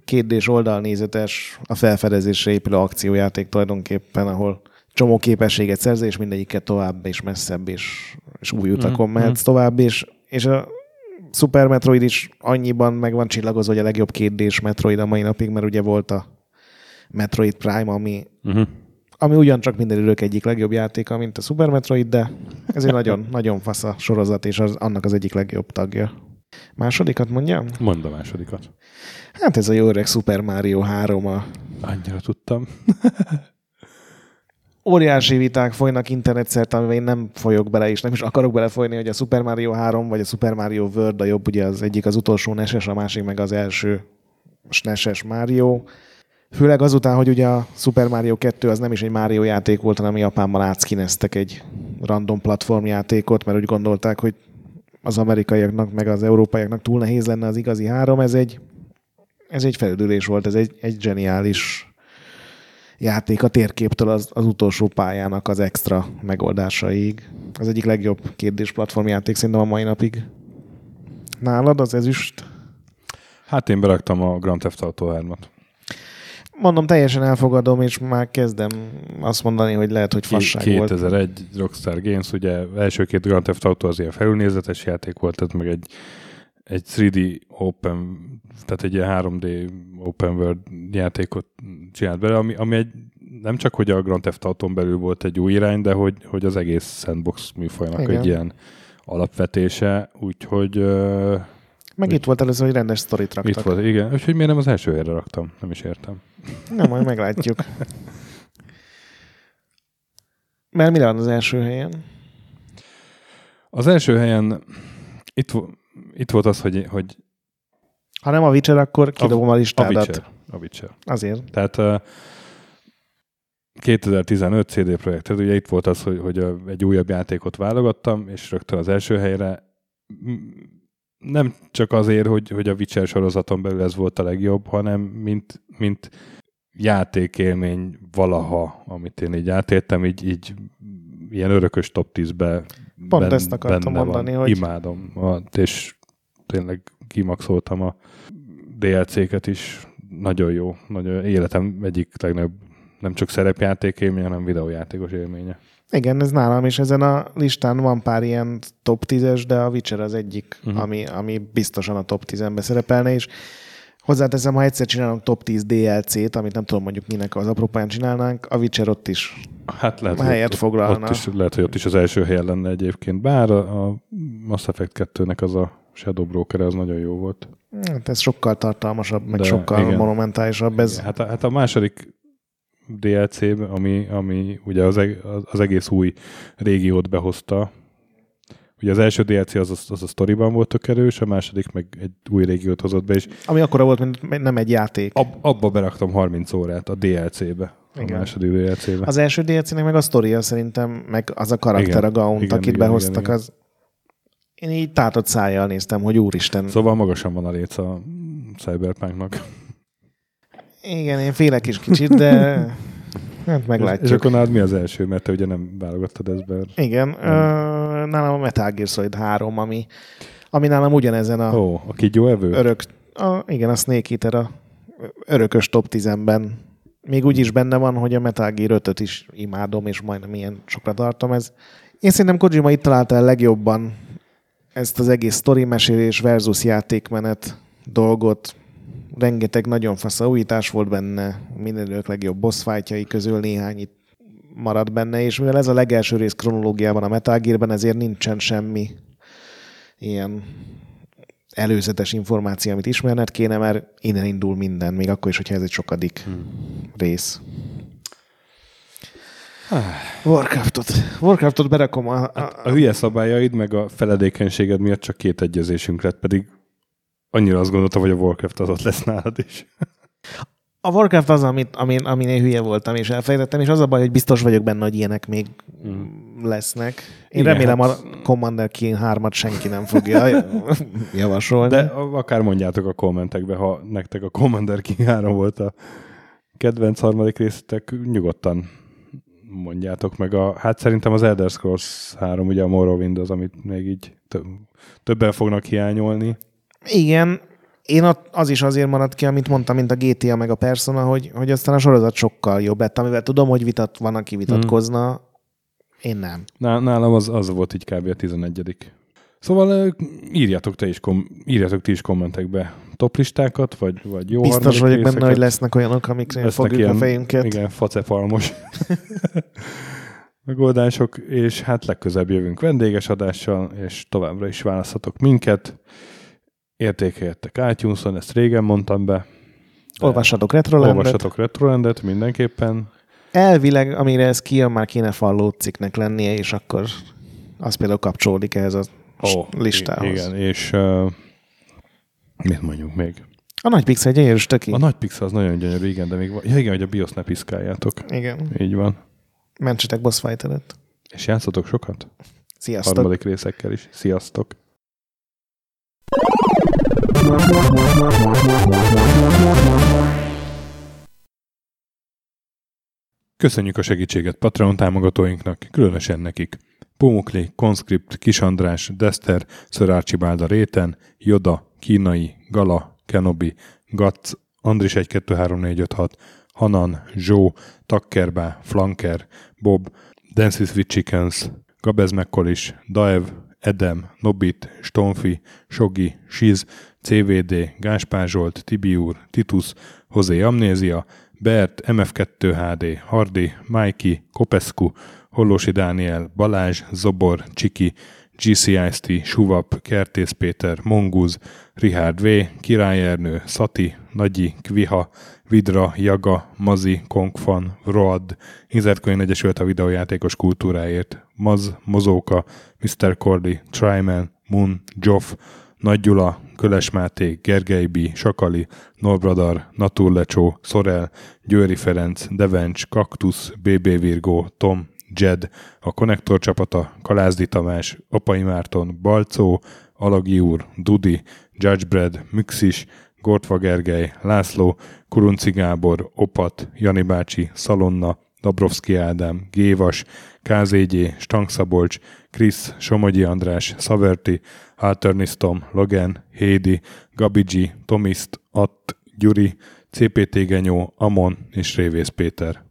kérdés oldalnézetes, a felfedezésre épülő akciójáték tulajdonképpen, ahol csomó képességet szerzel, és mindegyiket tovább és messzebb, és, és új utakon mm, mehetsz mm. tovább, és, és a Super Metroid is annyiban meg van csillagozva, hogy a legjobb kérdés Metroid a mai napig, mert ugye volt a Metroid Prime, ami, uh-huh. ami ugyancsak minden idők egyik legjobb játéka, mint a Super Metroid, de ez egy nagyon, (laughs) nagyon fasz a sorozat, és az, annak az egyik legjobb tagja. Másodikat mondjam? Mondd a másodikat. Hát ez a jó öreg Super Mario 3 a... Annyira tudtam. (laughs) óriási viták folynak internetszerte, amiben én nem folyok bele, és nem is akarok belefolyni, hogy a Super Mario 3 vagy a Super Mario World a jobb, ugye az egyik az utolsó neses, a másik meg az első neses Mario. Főleg azután, hogy ugye a Super Mario 2 az nem is egy Mario játék volt, hanem Japánban átszkineztek egy random platformjátékot, mert úgy gondolták, hogy az amerikaiaknak meg az európaiaknak túl nehéz lenne az igazi három. Ez egy, ez egy felüdülés volt, ez egy, egy zseniális játék a térképtől az, az utolsó pályának az extra megoldásaig. Az egyik legjobb kérdés platformjáték szerintem a mai napig. Nálad az ezüst? Hát én beraktam a Grand Theft Auto 3-at. Mondom, teljesen elfogadom, és már kezdem azt mondani, hogy lehet, hogy fasság 2001 volt. 2001 Rockstar Games, ugye első két Grand Theft Auto az ilyen felülnézetes játék volt, tehát meg egy, egy 3D Open tehát egy ilyen 3D open world játékot csinált bele, ami, ami egy, nem csak, hogy a Grand Theft Auto belül volt egy új irány, de hogy, hogy az egész sandbox műfajnak Igen. egy ilyen alapvetése, úgyhogy... Uh, meg úgy, itt volt először, hogy rendes sztorit raktak. Itt volt, igen. Úgyhogy miért nem az első helyre raktam? Nem is értem. Nem, majd meglátjuk. Mert mi van az első helyen? Az első helyen itt, itt volt az, hogy, hogy ha nem a Witcher, akkor kidobom a, a listádat. A Witcher. A Witcher. Azért. Tehát uh, 2015 CD Projekt, tehát ugye itt volt az, hogy, hogy egy újabb játékot válogattam, és rögtön az első helyre nem csak azért, hogy, hogy a Witcher sorozaton belül ez volt a legjobb, hanem mint, mint játékélmény valaha, amit én így átéltem, így, így ilyen örökös top 10-be Pont ezt akartam mondani, hogy- Imádom, és tényleg kimaxoltam a DLC-ket is. Nagyon jó. Nagyon, életem egyik legnagyobb nem csak szerepjáték élmény, hanem videójátékos élménye. Igen, ez nálam is ezen a listán van pár ilyen top 10-es, de a Witcher az egyik, uh-huh. ami, ami biztosan a top 10-ben szerepelne, és hozzáteszem, ha egyszer csinálunk top 10 DLC-t, amit nem tudom mondjuk minek az apropán csinálnánk, a Witcher ott is Hát lehet, helyet ott, foglalna. ott is, lehet, hogy ott is az első helyen lenne egyébként. Bár a, a Mass Effect 2-nek az a Shadow Broker az nagyon jó volt. Hát ez sokkal tartalmasabb, meg De sokkal igen. monumentálisabb. Ez, Igen, Hát a, hát a második DLC, ami, ami ugye az, eg, az egész új régiót behozta. Ugye az első DLC az, az, az a sztoriban volt tök erős, a második meg egy új régiót hozott be, és ami akkora volt, mint nem egy játék. ab, abba beraktam 30 órát a DLC-be. A Igen. második DLC-be. Az első DLC-nek meg a sztoria szerintem, meg az a karakter, Igen, a Gaunt, igen, akit igen, behoztak, igen, igen. az én így tátott szájjal néztem, hogy úristen. Szóval magasan van a léc a Cyberpunknak. Igen, én félek is kicsit, de (laughs) hát És, és meglátjuk. akkor nálad mi az első, mert te ugye nem válogattad ezt be. Igen, ö, nálam a Metal Gear Solid 3, ami, ami nálam ugyanezen a Ó, a kígyó evő? örök, a, igen, a Snake Eater a örökös top 10-ben. Még úgy is benne van, hogy a Metal Gear 5 is imádom, és majdnem ilyen sokra tartom. Ez. Én szerintem Kojima itt találta el legjobban ezt az egész sztori mesélés versus játékmenet dolgot. Rengeteg nagyon fasz újítás volt benne, mindenők legjobb boss fightjai közül néhány itt maradt benne, és mivel ez a legelső rész kronológiában a Metal Gearben, ezért nincsen semmi ilyen előzetes információ, amit ismerned kéne, mert innen indul minden, még akkor is, hogyha ez egy sokadik hmm. rész. Warcraftot. Warcraftot berakom a, a, A hülye szabályaid meg a feledékenységed miatt csak két egyezésünk lett, pedig annyira azt gondoltam, hogy a Warcraft az ott lesz nálad is. a Warcraft az, amit, amin, amin én hülye voltam és elfelejtettem, és az a baj, hogy biztos vagyok benne, hogy ilyenek még lesznek. Én Igen, remélem hát- a Commander Keen 3-at senki nem fogja (laughs) javasolni. De akár mondjátok a kommentekbe, ha nektek a Commander King 3 volt a kedvenc harmadik részetek, nyugodtan mondjátok meg. A, hát szerintem az Elder Scrolls 3, ugye a Morrowind az, amit még így tö- többen fognak hiányolni. Igen, én az is azért maradt ki, amit mondtam, mint a GTA meg a Persona, hogy, hogy aztán a sorozat sokkal jobb lett, amivel tudom, hogy vitat, van, aki vitatkozna, én nem. Ná- Nálam az, az volt így kb. a 11 Szóval ö, írjátok, te is kom- írjátok ti is kommentekbe toplistákat, vagy, vagy jó Biztos vagyok benne, részeket. hogy lesznek olyanok, amikre Lesznek fogjuk ilyen- a fejünket. Igen, facepalmos (laughs) megoldások, és hát legközebb jövünk vendéges adással, és továbbra is választhatok minket. Értékeljetek iTunes-on, ezt régen mondtam be. Olvassatok Retrolandet. Olvassatok Retrolandet mindenképpen. Elvileg, amire ez kijön, már kéne falló cikknek lennie, és akkor az például kapcsolódik ehhez a Ó, listához. Igen, és uh, mit mondjuk még? A nagy pixel gyönyörű stöki. A nagy pixel az nagyon gyönyörű, igen, de még van. Ja, igen, hogy a BIOS ne piszkáljátok. Igen. Így van. Mentsetek boss fight előtt. És játszotok sokat? Sziasztok. Harmadik részekkel is. Sziasztok! Köszönjük a segítséget Patreon támogatóinknak, különösen nekik. Pumukli, Conscript, Kisandrás, Dester, Sir Archibald Réten, Joda, Kínai, Gala, Kenobi, Gatz, Andris 123456, Hanan, Zsó, Takkerbá, Flanker, Bob, Dances with Chickens, Gabez Mekkolis, Daev, Edem, Nobit, Stonfi, Sogi, Siz, CVD, Gáspár Zsolt, Tibiur, Titus, Hozé Amnézia, Bert, MF2 HD, Hardi, Mikey, Kopescu, Hollósi Dániel, Balázs, Zobor, Csiki, GCIST, Suvap, Kertész Péter, Monguz, Richard V, Király Ernő, Szati, Nagyi, Kviha, Vidra, Jaga, Mazi, Kongfan, Road, Inzertkönyv Egyesült a videójátékos kultúráért, Maz, Mozóka, Mr. Cordy, Tryman, Moon, Joff, Nagy Gyula, Köles Máté, Gergely B., Sakali, Norbradar, Naturlecsó, Szorel, Győri Ferenc, Devencs, Kaktusz, BB Virgó, Tom, Jed, a Konnektor csapata, Kalázdi Tamás, Apai Márton, Balcó, Alagi úr, Dudi, Judgebred, Müxis, Gortva Gergely, László, Kurunci Gábor, Opat, Jani bácsi, Szalonna, Dabrowski Ádám, Gévas, KZG, Stangszabolcs, Krisz, Somogyi András, Szaverti, Alternisztom, Logan, Hédi, Gabigi, Tomiszt, Att, Gyuri, CPT Genyó, Amon és Révész Péter.